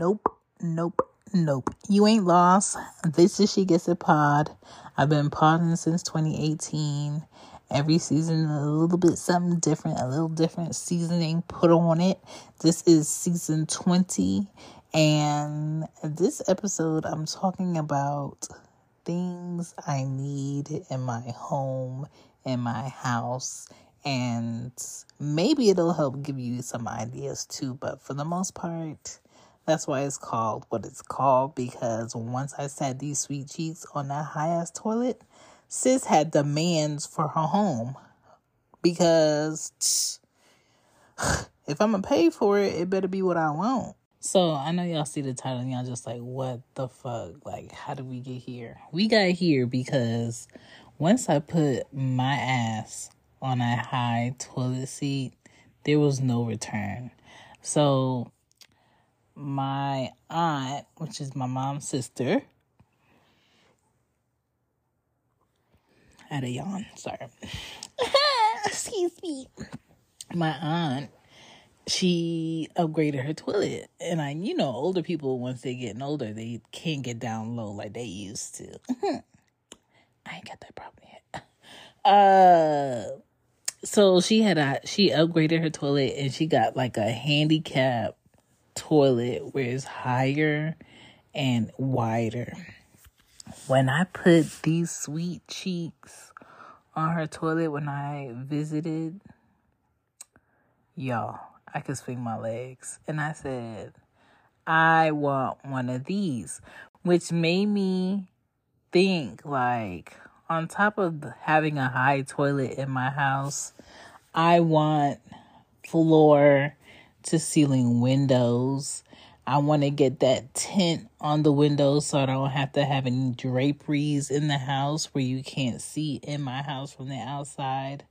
Nope, nope, nope. You ain't lost. This is She Gets It Pod. I've been podding since 2018. Every season, a little bit something different, a little different seasoning put on it. This is season 20. And this episode, I'm talking about things I need in my home, in my house, and maybe it'll help give you some ideas too. But for the most part, that's why it's called what it's called because once I sat these sweet cheeks on that high ass toilet, sis had demands for her home because if I'm gonna pay for it, it better be what I want. So I know y'all see the title and y'all just like, what the fuck? Like, how did we get here? We got here because once I put my ass on a high toilet seat, there was no return. So my aunt, which is my mom's sister, I had a yawn, sorry. Excuse me. My aunt, she upgraded her toilet. And I, you know, older people, once they getting older, they can't get down low like they used to. I ain't got that problem yet. Uh, so she had a she upgraded her toilet and she got like a handicap toilet where it's higher and wider. When I put these sweet cheeks on her toilet when I visited, y'all, I could swing my legs. And I said, I want one of these, which made me think like on top of having a high toilet in my house, I want floor to ceiling windows. I want to get that tint on the windows so I don't have to have any draperies in the house where you can't see in my house from the outside.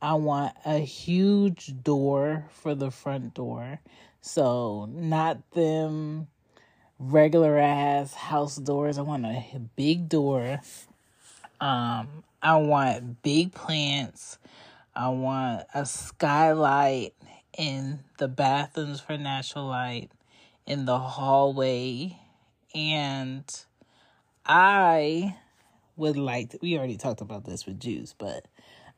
I want a huge door for the front door. So, not them regular ass house doors. I want a big door. Um, I want big plants. I want a skylight in the bathrooms for natural light, in the hallway, and I would like to, we already talked about this with Juice, but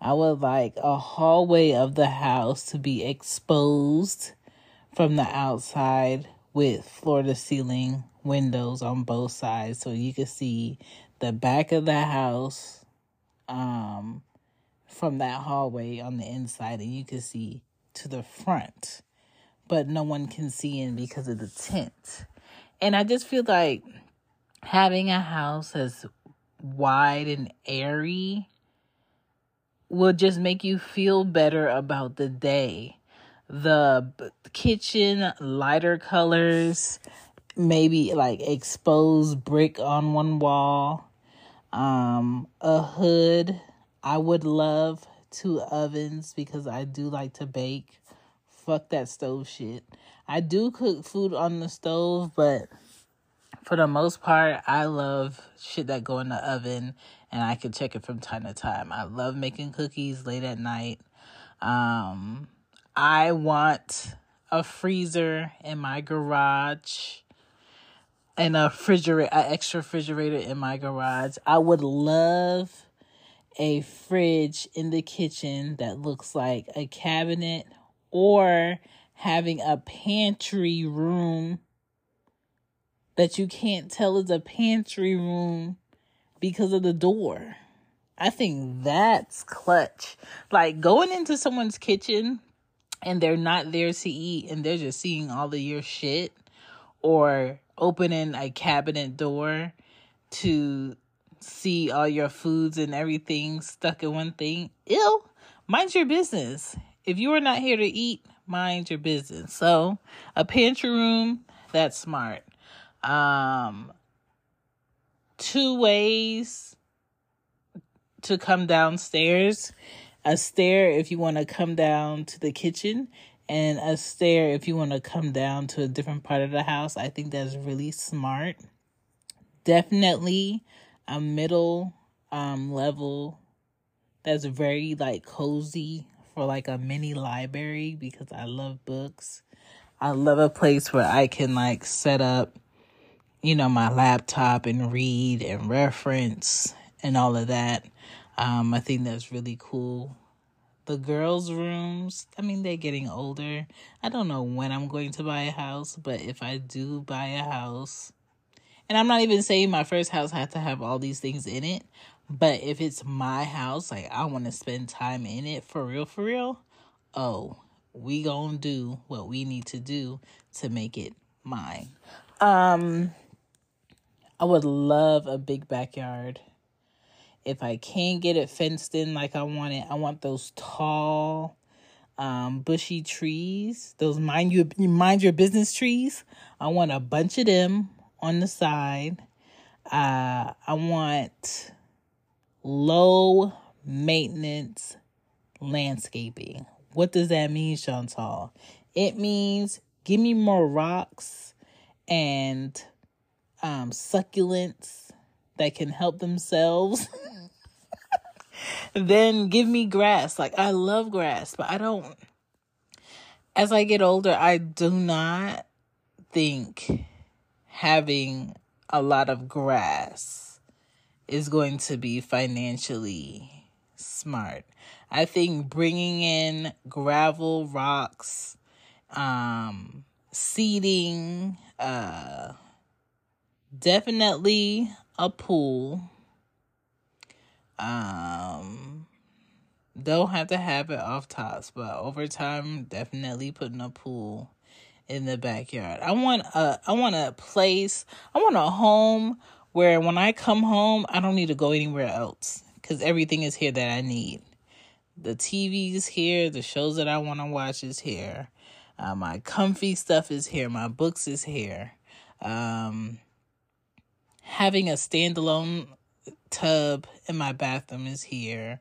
I would like a hallway of the house to be exposed from the outside with floor to ceiling windows on both sides so you can see the back of the house um from that hallway on the inside and you can see to the front, but no one can see in because of the tent. And I just feel like having a house as wide and airy will just make you feel better about the day. The kitchen, lighter colors, maybe like exposed brick on one wall, um, a hood. I would love two ovens because I do like to bake. Fuck that stove shit. I do cook food on the stove, but for the most part, I love shit that go in the oven and I can check it from time to time. I love making cookies late at night. Um, I want a freezer in my garage and a refrigerator, an extra refrigerator in my garage. I would love a fridge in the kitchen that looks like a cabinet or having a pantry room that you can't tell is a pantry room because of the door. I think that's clutch. Like going into someone's kitchen and they're not there to eat and they're just seeing all of your shit or opening a cabinet door to see all your foods and everything stuck in one thing. Ill, mind your business. If you are not here to eat, mind your business. So, a pantry room, that's smart. Um, two ways to come downstairs a stair if you want to come down to the kitchen and a stair if you want to come down to a different part of the house. I think that's really smart. Definitely a middle um level that's very like cozy for like a mini library because I love books. I love a place where I can like set up, you know, my laptop and read and reference and all of that. Um, I think that's really cool. The girls' rooms, I mean, they're getting older. I don't know when I'm going to buy a house, but if I do buy a house, and I'm not even saying my first house had to have all these things in it, but if it's my house, like I want to spend time in it for real, for real, oh, we gonna do what we need to do to make it mine. Um, I would love a big backyard. If I can't get it fenced in like I want it, I want those tall, um, bushy trees. Those mind you mind your business trees. I want a bunch of them on the side. Uh, I want low maintenance landscaping. What does that mean, Chantal? It means give me more rocks and um, succulents that can help themselves. then give me grass. Like I love grass, but I don't. As I get older, I do not think having a lot of grass is going to be financially smart. I think bringing in gravel, rocks, um, seating, uh, definitely a pool. Um, don't have to have it off tops, but over time, definitely putting a pool in the backyard. I want a I want a place. I want a home where when I come home, I don't need to go anywhere else cuz everything is here that I need. The TV is here, the shows that I want to watch is here. Uh, my comfy stuff is here, my books is here. Um having a standalone tub in my bathroom is here.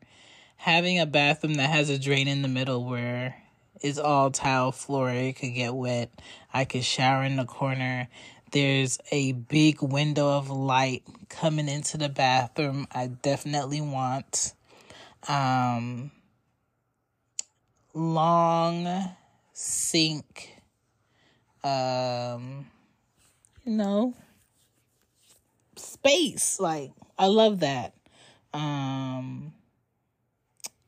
Having a bathroom that has a drain in the middle where it's all tile floor. It could get wet. I could shower in the corner. There's a big window of light coming into the bathroom. I definitely want um long sink um you know space like I love that. Um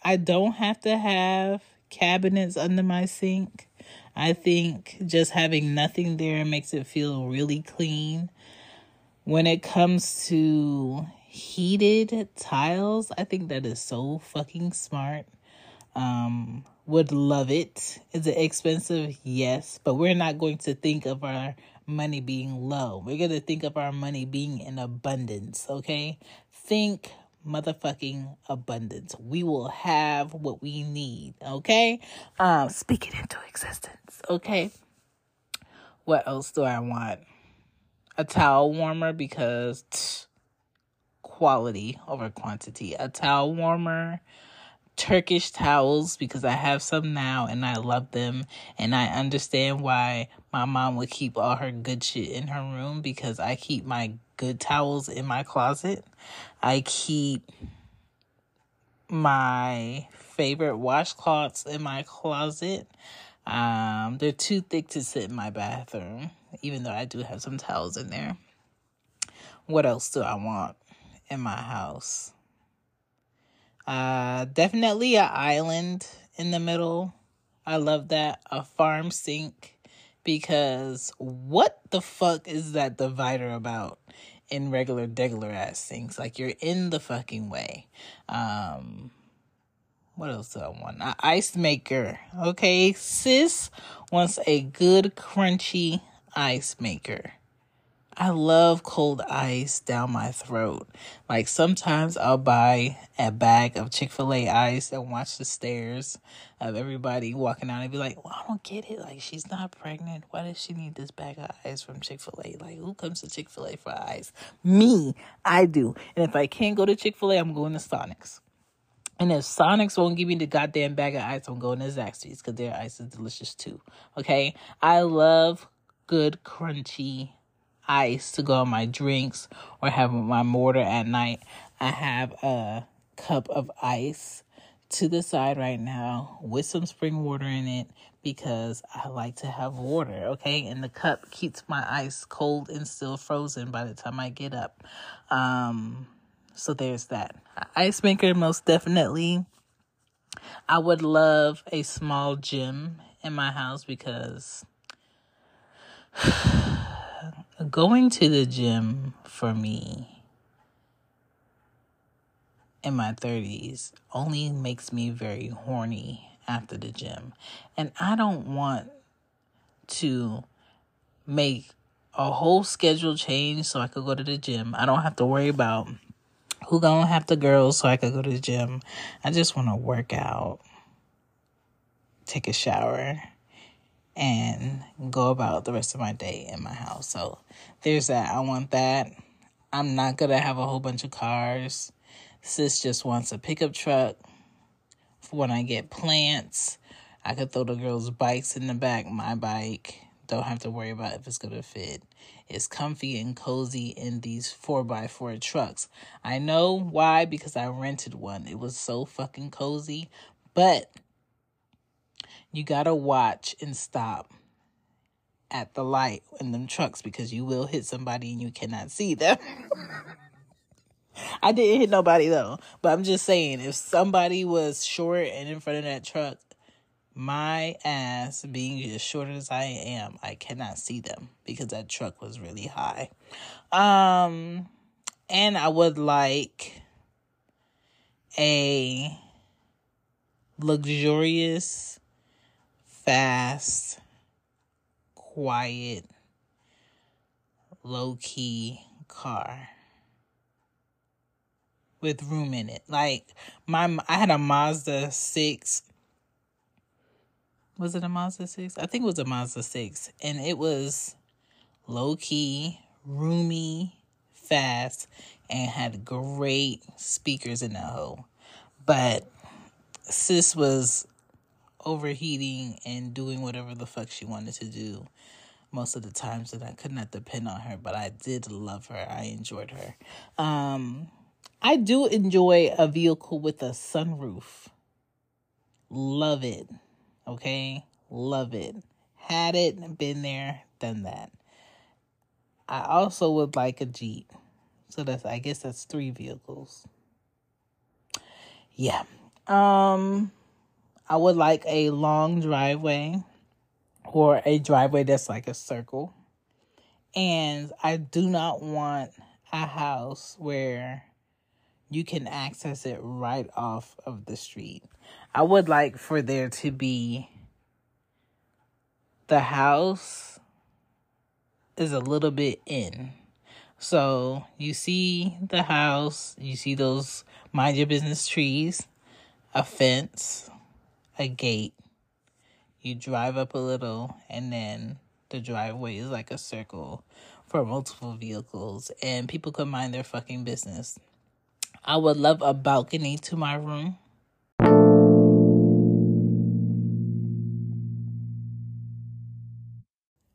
I don't have to have cabinets under my sink. I think just having nothing there makes it feel really clean. When it comes to heated tiles, I think that is so fucking smart. Um, would love it. Is it expensive? Yes, but we're not going to think of our money being low. We're going to think of our money being in abundance, okay? Think motherfucking abundance. We will have what we need, okay? Um, speak it into existence, okay? What else do I want? A towel warmer because quality over quantity. A towel warmer, Turkish towels because I have some now and I love them and I understand why my mom would keep all her good shit in her room because I keep my good towels in my closet. I keep my favorite washcloths in my closet. Um, they're too thick to sit in my bathroom, even though I do have some towels in there. What else do I want in my house? Uh, definitely an island in the middle. I love that. A farm sink because what the fuck is that divider about in regular degular ass things. Like you're in the fucking way. Um, what else do I want? An ice maker. Okay, sis wants a good crunchy ice maker. I love cold ice down my throat. Like sometimes I'll buy a bag of Chick fil A ice and watch the stares of everybody walking out and be like, well, I don't get it. Like, she's not pregnant. Why does she need this bag of ice from Chick fil A? Like, who comes to Chick fil A for ice? Me. I do. And if I can't go to Chick fil A, I'm going to Sonics. And if Sonics won't give me the goddamn bag of ice, I'm going to Zaxby's because their ice is delicious too. Okay? I love good, crunchy ice to go on my drinks or have my mortar at night. I have a cup of ice to the side right now with some spring water in it because I like to have water, okay? And the cup keeps my ice cold and still frozen by the time I get up. Um so there's that. Ice maker most definitely. I would love a small gym in my house because going to the gym for me in my 30s only makes me very horny after the gym. And I don't want to make a whole schedule change so I could go to the gym. I don't have to worry about who gonna have the girls so I could go to the gym. I just want to work out, take a shower, and go about the rest of my day in my house. So there's that. I want that. I'm not gonna have a whole bunch of cars. Sis just wants a pickup truck for when I get plants. I could throw the girls' bikes in the back, my bike. Don't have to worry about if it's gonna fit. It's comfy and cozy in these 4x4 trucks. I know why, because I rented one. It was so fucking cozy. But you gotta watch and stop at the light in them trucks because you will hit somebody and you cannot see them. I didn't hit nobody though, but I'm just saying if somebody was short and in front of that truck, my ass being as short as I am, I cannot see them because that truck was really high. Um and I would like a luxurious, fast, quiet, low key car with room in it. Like my I had a Mazda 6 was it a Mazda 6? I think it was a Mazda 6 and it was low key, roomy, fast and had great speakers in that hole. But sis was overheating and doing whatever the fuck she wanted to do most of the times and I could not depend on her, but I did love her. I enjoyed her. Um I do enjoy a vehicle with a sunroof. Love it. Okay? Love it. Had it, been there, done that. I also would like a Jeep. So that's I guess that's three vehicles. Yeah. Um I would like a long driveway or a driveway that's like a circle. And I do not want a house where you can access it right off of the street. I would like for there to be the house is a little bit in. So you see the house, you see those mind your business trees, a fence, a gate. You drive up a little, and then the driveway is like a circle for multiple vehicles, and people can mind their fucking business. I would love a balcony to my room.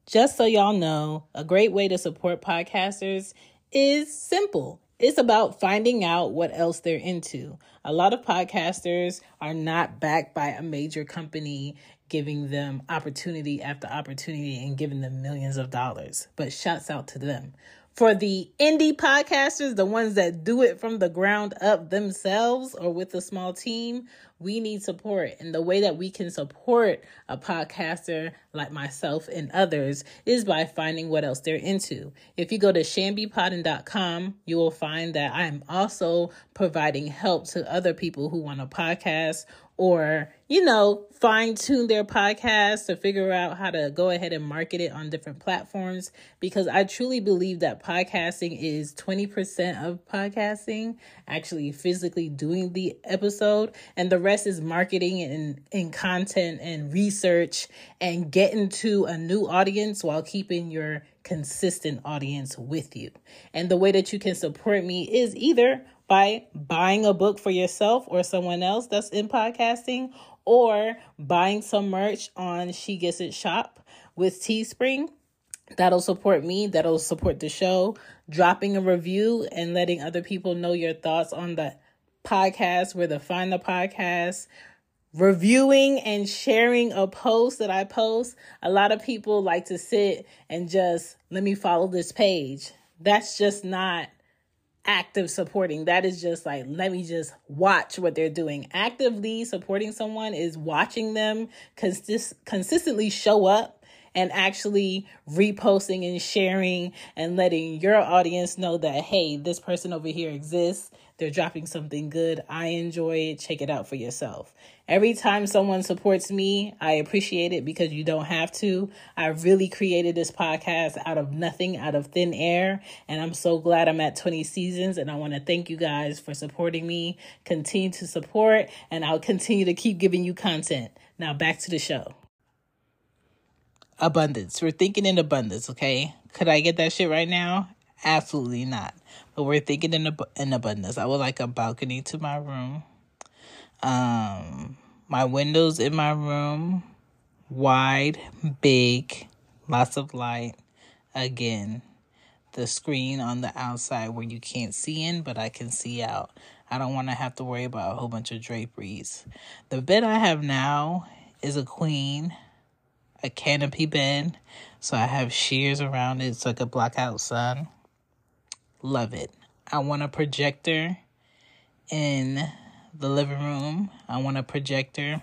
Just so y'all know, a great way to support podcasters is simple. It's about finding out what else they're into. A lot of podcasters are not backed by a major company giving them opportunity after opportunity and giving them millions of dollars. But shouts out to them for the indie podcasters, the ones that do it from the ground up themselves or with a small team, we need support. And the way that we can support a podcaster like myself and others is by finding what else they're into. If you go to chanbepoddin.com, you will find that I am also providing help to other people who want a podcast or, you know, fine tune their podcast to figure out how to go ahead and market it on different platforms. Because I truly believe that podcasting is 20% of podcasting, actually physically doing the episode, and the rest is marketing and, and content and research and getting to a new audience while keeping your consistent audience with you. And the way that you can support me is either by buying a book for yourself or someone else that's in podcasting or buying some merch on She Gets It Shop with Teespring. That'll support me, that'll support the show. Dropping a review and letting other people know your thoughts on the podcast where to find the podcast, reviewing and sharing a post that I post. A lot of people like to sit and just let me follow this page. That's just not active supporting. That is just like, let me just watch what they're doing. Actively supporting someone is watching them consist- consistently show up and actually reposting and sharing and letting your audience know that, hey, this person over here exists. They're dropping something good. I enjoy it. Check it out for yourself. Every time someone supports me, I appreciate it because you don't have to. I really created this podcast out of nothing, out of thin air. And I'm so glad I'm at 20 seasons. And I want to thank you guys for supporting me. Continue to support, and I'll continue to keep giving you content. Now, back to the show abundance. We're thinking in abundance, okay? Could I get that shit right now? Absolutely not. But we're thinking in ab- in abundance. I would like a balcony to my room. Um my windows in my room wide, big, lots of light. Again, the screen on the outside where you can't see in, but I can see out. I don't want to have to worry about a whole bunch of draperies. The bed I have now is a queen a canopy bed. So I have shears around it so I could block out sun. Love it. I want a projector in the living room. I want a projector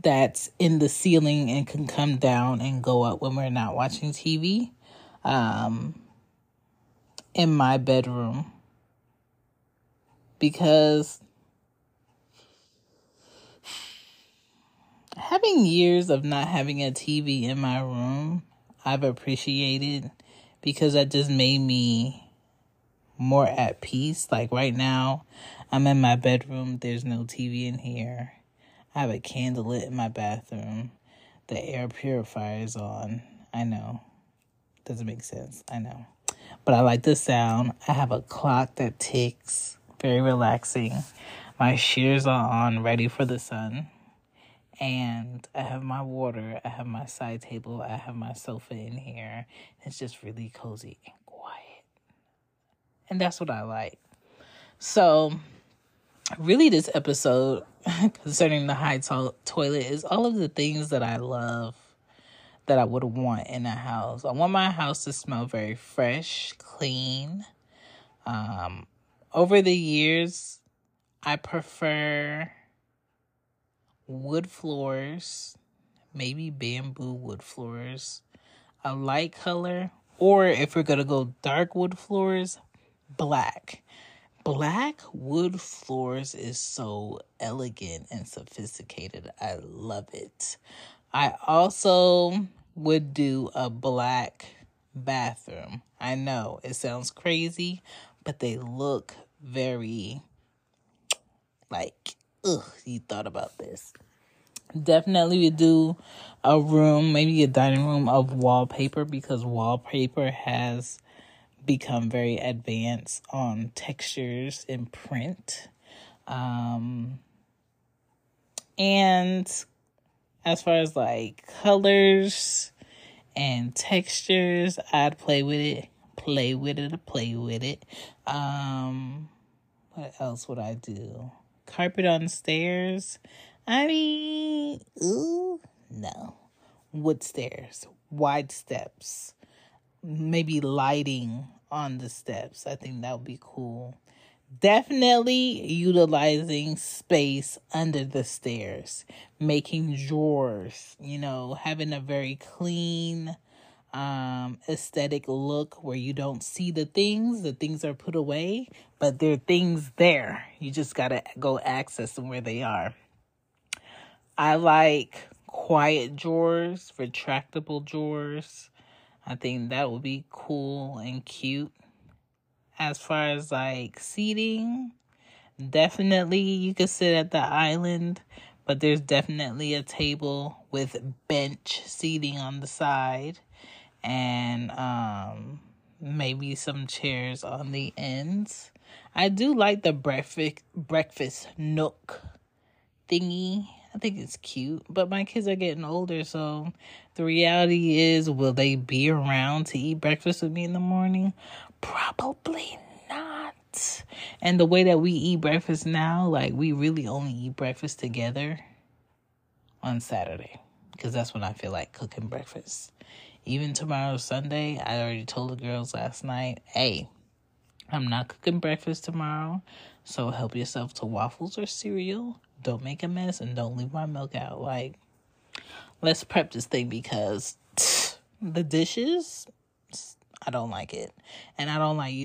that's in the ceiling and can come down and go up when we're not watching TV. Um, in my bedroom because having years of not having a TV in my room, I've appreciated because that just made me more at peace. Like right now, I'm in my bedroom, there's no TV in here. I have a candle lit in my bathroom. The air purifier is on. I know. Doesn't make sense. I know. But I like the sound. I have a clock that ticks. Very relaxing. My shears are on, ready for the sun and I have my water, I have my side table, I have my sofa in here. It's just really cozy. And that's what I like. So, really, this episode concerning the high to- toilet is all of the things that I love that I would want in a house. I want my house to smell very fresh, clean. Um, over the years, I prefer wood floors, maybe bamboo wood floors, a light color, or if we're going to go dark wood floors, black. Black wood floors is so elegant and sophisticated. I love it. I also would do a black bathroom. I know it sounds crazy, but they look very like ugh, you thought about this. Definitely we do a room, maybe a dining room of wallpaper because wallpaper has become very advanced on textures and print. Um, and as far as like colors and textures, I'd play with it, play with it, play with it. Um, what else would I do? carpet on stairs. I mean, ooh, no. Wood stairs, wide steps, maybe lighting on the steps. I think that would be cool. Definitely utilizing space under the stairs, making drawers, you know, having a very clean, um, aesthetic look where you don't see the things, the things are put away, but there are things there. You just gotta go access them where they are. I like quiet drawers, retractable drawers. I think that would be cool and cute. As far as like seating, definitely you could sit at the island, but there's definitely a table with bench seating on the side and um, maybe some chairs on the ends. I do like the breakfast breakfast nook thingy. I think it's cute, but my kids are getting older, so the reality is, will they be around to eat breakfast with me in the morning? Probably not. And the way that we eat breakfast now, like we really only eat breakfast together on Saturday because that's when I feel like cooking breakfast. Even tomorrow, Sunday, I already told the girls last night, hey, I'm not cooking breakfast tomorrow, so help yourself to waffles or cereal. Don't make a mess and don't leave my milk out. Like, let's prep this thing because the dishes, I don't like it. And I don't like you.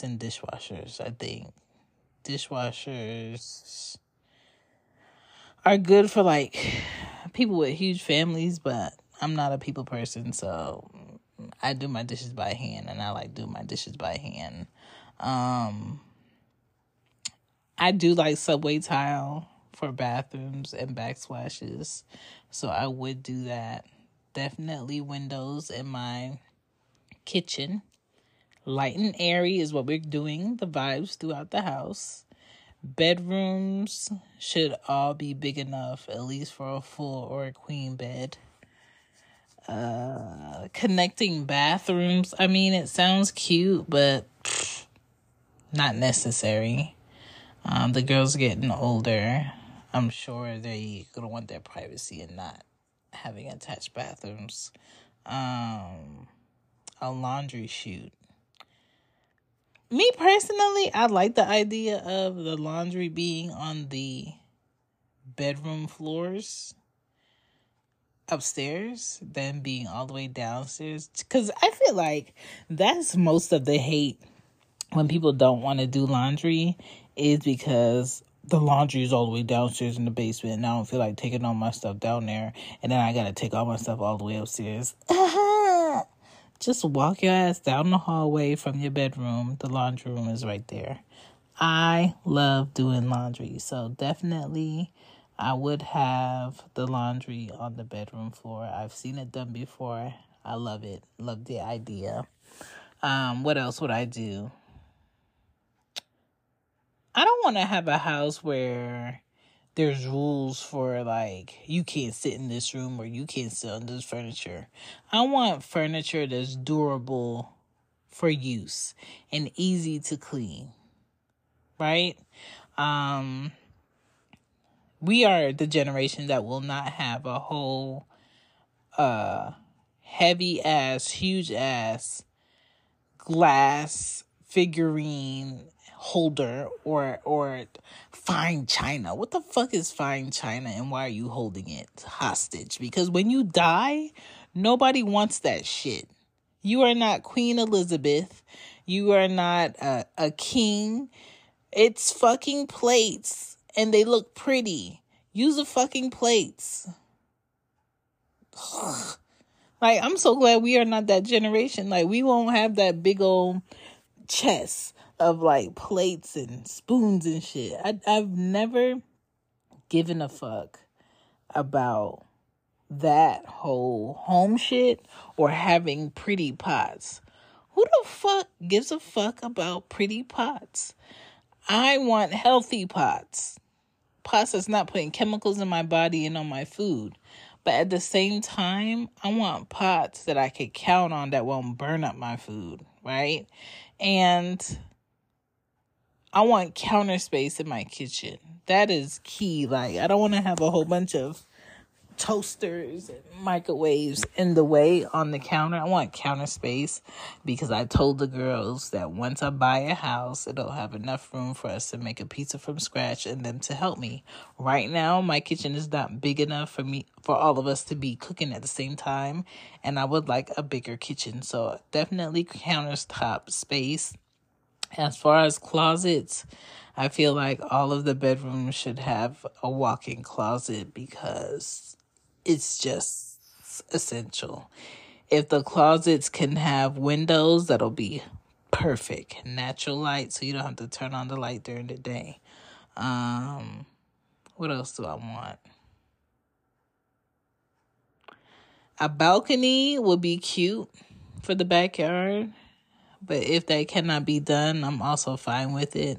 And dishwashers, I think. Dishwashers are good for like people with huge families, but I'm not a people person, so I do my dishes by hand and I like do my dishes by hand. Um I do like subway tile for bathrooms and backsplashes. So I would do that definitely windows in my kitchen. Light and airy is what we're doing, the vibes throughout the house. Bedrooms should all be big enough, at least for a full or a queen bed. Uh, connecting bathrooms. I mean, it sounds cute, but not necessary. Um, the girls are getting older. I'm sure they gonna want their privacy and not having attached bathrooms, um, a laundry chute. Me personally, I like the idea of the laundry being on the bedroom floors upstairs than being all the way downstairs because I feel like that's most of the hate when people don't want to do laundry is because the laundry is all the way downstairs in the basement and I don't feel like taking all my stuff down there and then I gotta take all my stuff all the way upstairs. Just walk your ass down the hallway from your bedroom. The laundry room is right there. I love doing laundry, so definitely I would have the laundry on the bedroom floor. I've seen it done before. I love it. Love the idea. Um, what else would I do? I don't want to have a house where there's rules for like you can't sit in this room or you can't sit on this furniture. I want furniture that's durable for use and easy to clean. Right? Um we are the generation that will not have a whole uh heavy ass, huge ass glass figurine holder or or fine china. What the fuck is fine china and why are you holding it hostage? Because when you die, nobody wants that shit. You are not Queen Elizabeth. You are not a, a king. It's fucking plates and they look pretty. Use the fucking plates. like I'm so glad we are not that generation. Like we won't have that big old chest of like plates and spoons and shit. I, I've never given a fuck about that whole home shit or having pretty pots. Who the fuck gives a fuck about pretty pots? I want healthy pots. Pots that's not putting chemicals in my body and on my food. But at the same time, I want pots that I could count on that won't burn up my food, right? And I want counter space in my kitchen. That is key. Like, I don't want to have a whole bunch of toasters and microwaves in the way on the counter. I want counter space because I told the girls that once I buy a house, it'll have enough room for us to make a pizza from scratch and them to help me. Right now, my kitchen is not big enough for me for all of us to be cooking at the same time, and I would like a bigger kitchen. So, definitely countertop space as far as closets, I feel like all of the bedrooms should have a walk in closet because it's just essential. If the closets can have windows, that'll be perfect natural light so you don't have to turn on the light during the day. Um, what else do I want? A balcony would be cute for the backyard, but if that cannot be done, I'm also fine with it.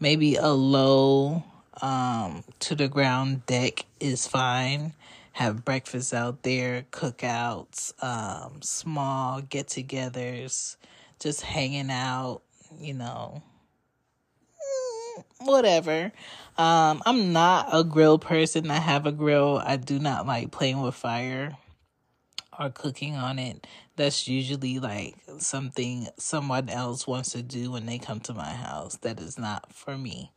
Maybe a low um, to the ground deck is fine. Have breakfast out there, cookouts, um, small get togethers, just hanging out, you know, mm, whatever. Um, I'm not a grill person. I have a grill. I do not like playing with fire or cooking on it. That's usually like something someone else wants to do when they come to my house. That is not for me.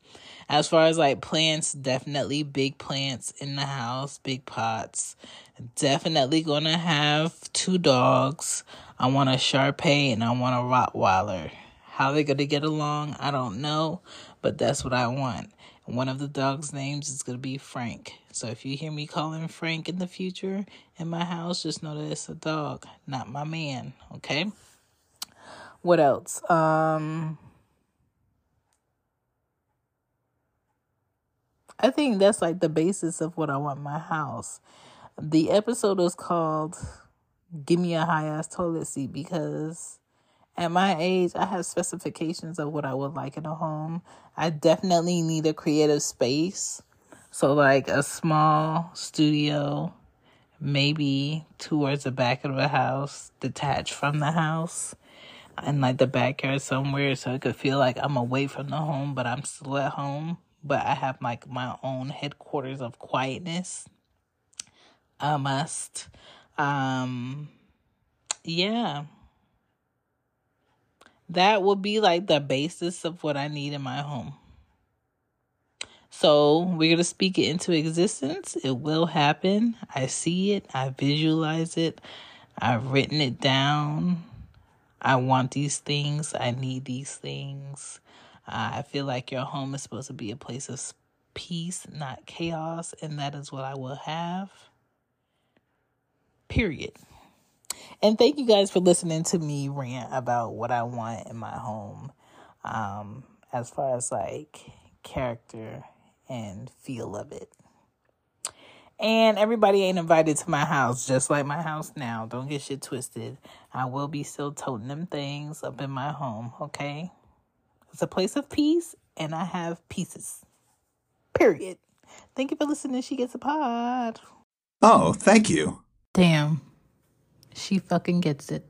As far as like plants, definitely big plants in the house, big pots. Definitely gonna have two dogs. I want a Shar and I want a Rottweiler. How they're gonna get along, I don't know, but that's what I want. One of the dogs' names is to be Frank. So if you hear me calling Frank in the future in my house, just know that it's a dog, not my man. Okay. What else? Um, I think that's like the basis of what I want my house. The episode is called Give Me a High Ass Toilet Seat because at my age, I have specifications of what I would like in a home. I definitely need a creative space. So, like a small studio, maybe towards the back of the house, detached from the house, and like the backyard somewhere so it could feel like I'm away from the home, but I'm still at home. But I have like my own headquarters of quietness. I must. Um, yeah that would be like the basis of what I need in my home. So we're going to speak it into existence. It will happen. I see it. I visualize it. I've written it down. I want these things. I need these things. Uh, I feel like your home is supposed to be a place of peace, not chaos. And that is what I will have. Period. And thank you guys for listening to me rant about what I want in my home. Um, as far as like character and feel of it. And everybody ain't invited to my house, just like my house now. Don't get shit twisted. I will be still toting them things up in my home, okay? It's a place of peace, and I have pieces. Period. Thank you for listening. She Gets It Pod. Oh, thank you. Damn. She fucking gets it.